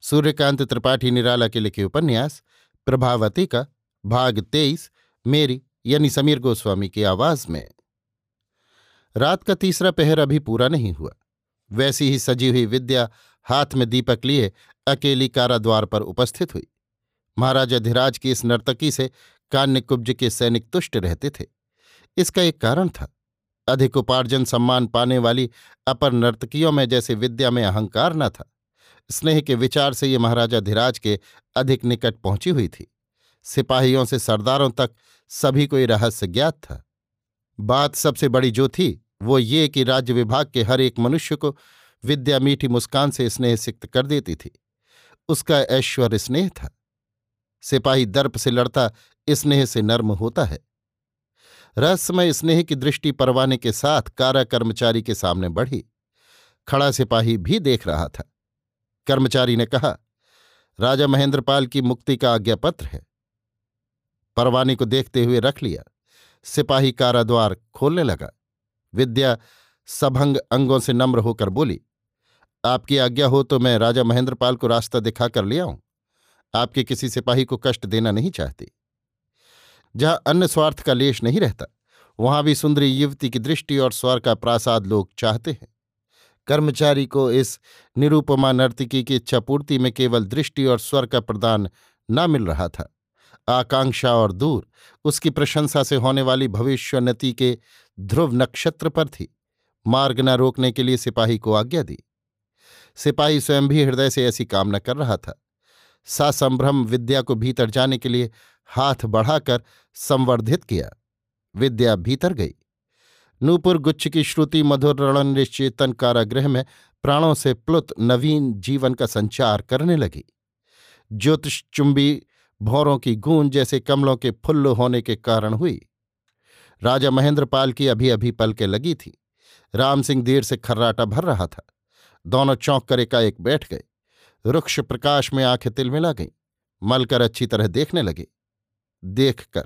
सूर्यकांत त्रिपाठी निराला के लिखे उपन्यास, प्रभावती का भाग तेईस, मेरी यानी समीर गोस्वामी की आवाज़ में। रात का तीसरा पहर अभी पूरा नहीं हुआ। वैसी ही सजी हुई विद्या हाथ में दीपक लिए अकेली काराद्वार पर उपस्थित हुई। महाराजा धीराज की इस नर्तकी से कान्यकुब्ज के सैनिक तुष्ट रहते थे। इसका एक कारण था। अधिक उपार्जन सम्मान पाने वाली अपर नर्तकियों में जैसे विद्या में अहंकार न था। स्नेह के विचार से ये महाराजा धीराज के अधिक निकट पहुँची हुई थी। सिपाहियों से सरदारों तक सभी को ये रहस्य ज्ञात था। बात सबसे बड़ी जो थी, वो ये कि राज्य विभाग के हर एक मनुष्य को विद्या मीठी मुस्कान से स्नेह सिक्त कर देती थी। उसका ऐश्वर्य स्नेह था। सिपाही दर्प से लड़ता स्नेह से नर्म होता है। रहस्यमय स्नेह की दृष्टि परवाने के साथ कारा कर्मचारी के सामने बढ़ी। खड़ा सिपाही भी देख रहा था। कर्मचारी ने कहा, राजा महेंद्रपाल की मुक्ति का आज्ञापत्र है। परवानी को देखते हुए रख लिया। सिपाही काराद्वार खोलने लगा। विद्या सभंग अंगों से नम्र होकर बोली, आपकी आज्ञा हो तो मैं राजा महेंद्रपाल को रास्ता दिखाकर ले आऊँ। आपके किसी सिपाही को कष्ट देना नहीं चाहती। जहाँ अन्य स्वार्थ का लेश नहीं रहता, वहाँ भी सुंदरी युवती की दृष्टि और स्वर का प्रासाद लोग चाहते हैं। कर्मचारी को इस निरूपमा नर्तिकी की इच्छापूर्ति में केवल दृष्टि और स्वर का प्रदान न मिल रहा था। आकांक्षा और दूर उसकी प्रशंसा से होने वाली भविष्योन्नति के ध्रुव नक्षत्र पर थी। मार्ग न रोकने के लिए सिपाही को आज्ञा दी। सिपाही स्वयं भी हृदय से ऐसी कामना कर रहा था। सासंभ्रम विद्या को भीतर जाने के लिए हाथ बढ़ाकर संवर्धित किया। विद्या भीतर गई। नूपुर गुच्छ की श्रुति मधुर रण निश्चेतन कारागृह में प्राणों से प्लुत नवीन जीवन का संचार करने लगी। ज्योतिष चुंबी भौरों की गूंज जैसे कमलों के फुल्ल होने के कारण हुई। राजा महेंद्रपाल की अभी अभी पलके लगी थी। राम सिंह देर से खर्राटा भर रहा था। दोनों चौंक कर एकाएक बैठ गए। रुक्ष प्रकाश में आँखें तिलमिला गईं। मलकर अच्छी तरह देखने लगे। देखकर,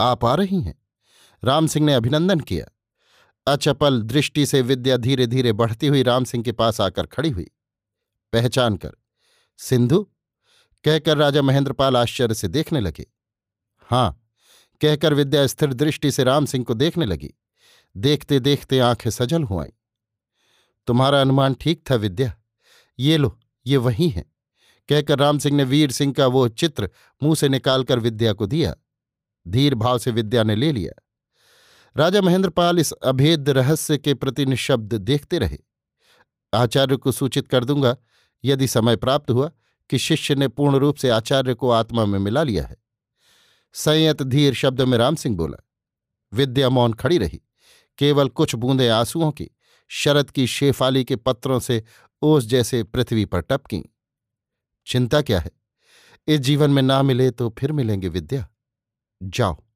आप आ रही हैं? राम सिंह ने अभिनंदन किया। अचपल दृष्टि से विद्या धीरे धीरे बढ़ती हुई राम सिंह के पास आकर खड़ी हुई। पहचान कर। सिंधु? कहकर राजा महेंद्रपाल आश्चर्य से देखने लगे। हाँ, कहकर विद्या स्थिर दृष्टि से राम सिंह को देखने लगी। देखते देखते आँखें सजल हुआई तुम्हारा अनुमान ठीक था विद्या। ये लो, ये वही है। कहकर राम सिंह ने वीर सिंह का वो चित्र मुँह से निकालकर विद्या को दिया। धीर भाव से विद्या ने ले लिया। राजा महेंद्रपाल इस अभेद रहस्य के प्रति निशब्द देखते रहे। आचार्य को सूचित कर दूँगा, यदि समय प्राप्त हुआ कि शिष्य ने पूर्ण रूप से आचार्य को आत्मा में मिला लिया है। संयत धीर शब्द में राम सिंह बोला, विद्या मौन खड़ी रही, केवल कुछ बूंदे आंसुओं की, शरद की शेफाली के पत्रों से ओस जैसे पृथ्वी पर टपकी। चिंता क्या है? इस जीवन में ना मिले तो फिर मिलेंगे विद्या। जाओ।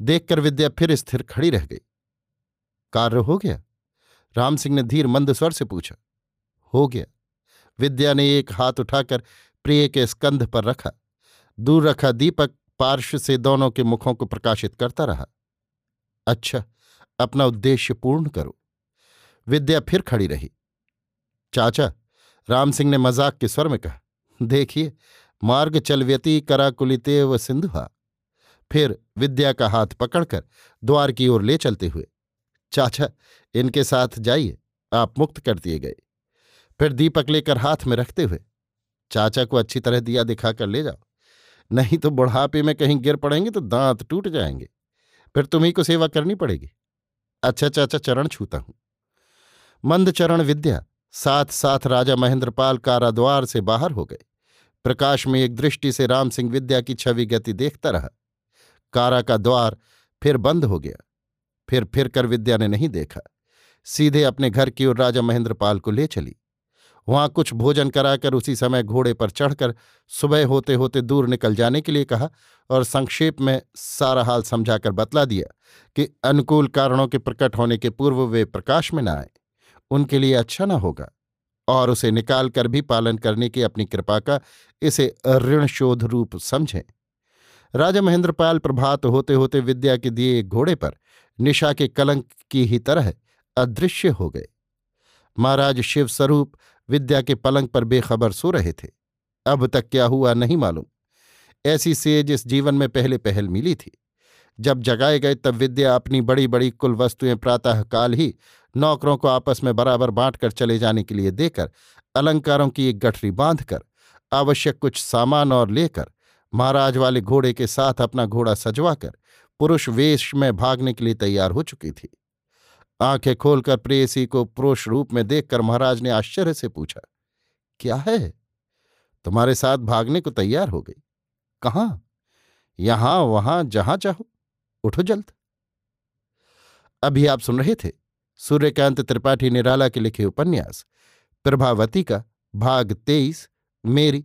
देखकर विद्या फिर स्थिर खड़ी रह गई। कार्य हो गया? राम सिंह ने धीर मंद स्वर से पूछा। हो गया। विद्या ने एक हाथ उठाकर प्रिय के स्कंध पर रखा। दूर रखा दीपक, पार्श्व से दोनों के मुखों को प्रकाशित करता रहा। अच्छा अपना उद्देश्य पूर्ण करो। विद्या फिर खड़ी रही। चाचा, राम सिंह ने मज़ाक के स्वर में कहा, देखिए, मार्ग चलव्यती कराकुलिते व सिंधुहा। फिर विद्या का हाथ पकड़कर द्वार की ओर ले चलते हुए, चाचा, इनके साथ जाइए, आप मुक्त कर दिए गए। फिर दीपक लेकर हाथ में रखते हुए, चाचा को अच्छी तरह दिया दिखाकर ले जाओ, नहीं तो बुढ़ापे में कहीं गिर पड़ेंगे तो दांत टूट जाएँगे, फिर तुम्ही को सेवा करनी पड़ेगी। अच्छा चाचा, चरण छूता हूँ। मंदचरण विद्या साथ साथ राजा महेंद्रपाल काराद्वार से बाहर हो गए। प्रकाश में एक दृष्टि से राम सिंह विद्या की छवि गति देखता रहा। कारा का द्वार फिर बंद हो गया। फिर फिर कर विद्या ने नहीं देखा। सीधे अपने घर की ओर राजा महेंद्रपाल को ले चली। वहाँ कुछ भोजन कराकर उसी समय घोड़े पर चढ़कर सुबह होते होते दूर निकल जाने के लिए कहा और संक्षेप में सारा हाल समझाकर बतला दिया कि अनुकूल कारणों के प्रकट होने के पूर्व वे प्रकाश में न आए। उनके लिए अच्छा न होगा और उसे निकाल कर भी पालन करने की अपनी कृपा का इसे ऋण शोध रूप समझें। राजा महेंद्रपाल प्रभात होते होते विद्या के दिए एक घोड़े पर निशा के कलंक की ही तरह अदृश्य हो गए। महाराज शिव स्वरूप विद्या के पलंग पर बेखबर सो रहे थे। अब तक क्या हुआ नहीं मालूम। ऐसी सेज इस जीवन में पहले पहल मिली थी। जब जगाए गए तब विद्या अपनी बड़ी बड़ी कुल वस्तुएँ प्रातःकाल ही नौकरों को आपस में बराबर बांटकर चले जाने के लिए देकर अलंकारों की एक गठरी बांधकर आवश्यक कुछ सामान और लेकर महाराज वाले घोड़े के साथ अपना घोड़ा सजवाकर पुरुष वेश में भागने के लिए तैयार हो चुकी थी। आँखें खोलकर प्रेयसी को पुरुष रूप में देखकर महाराज ने आश्चर्य से पूछा, क्या है? तुम्हारे साथ भागने को तैयार हो गई। कहाँ? यहाँ, वहाँ, जहाँ चाहो। उठो जल्द। अभी आप सुन रहे थे सूर्यकांत त्रिपाठी निराला के लिखे उपन्यास, प्रभावती का भाग तेईस, मेरी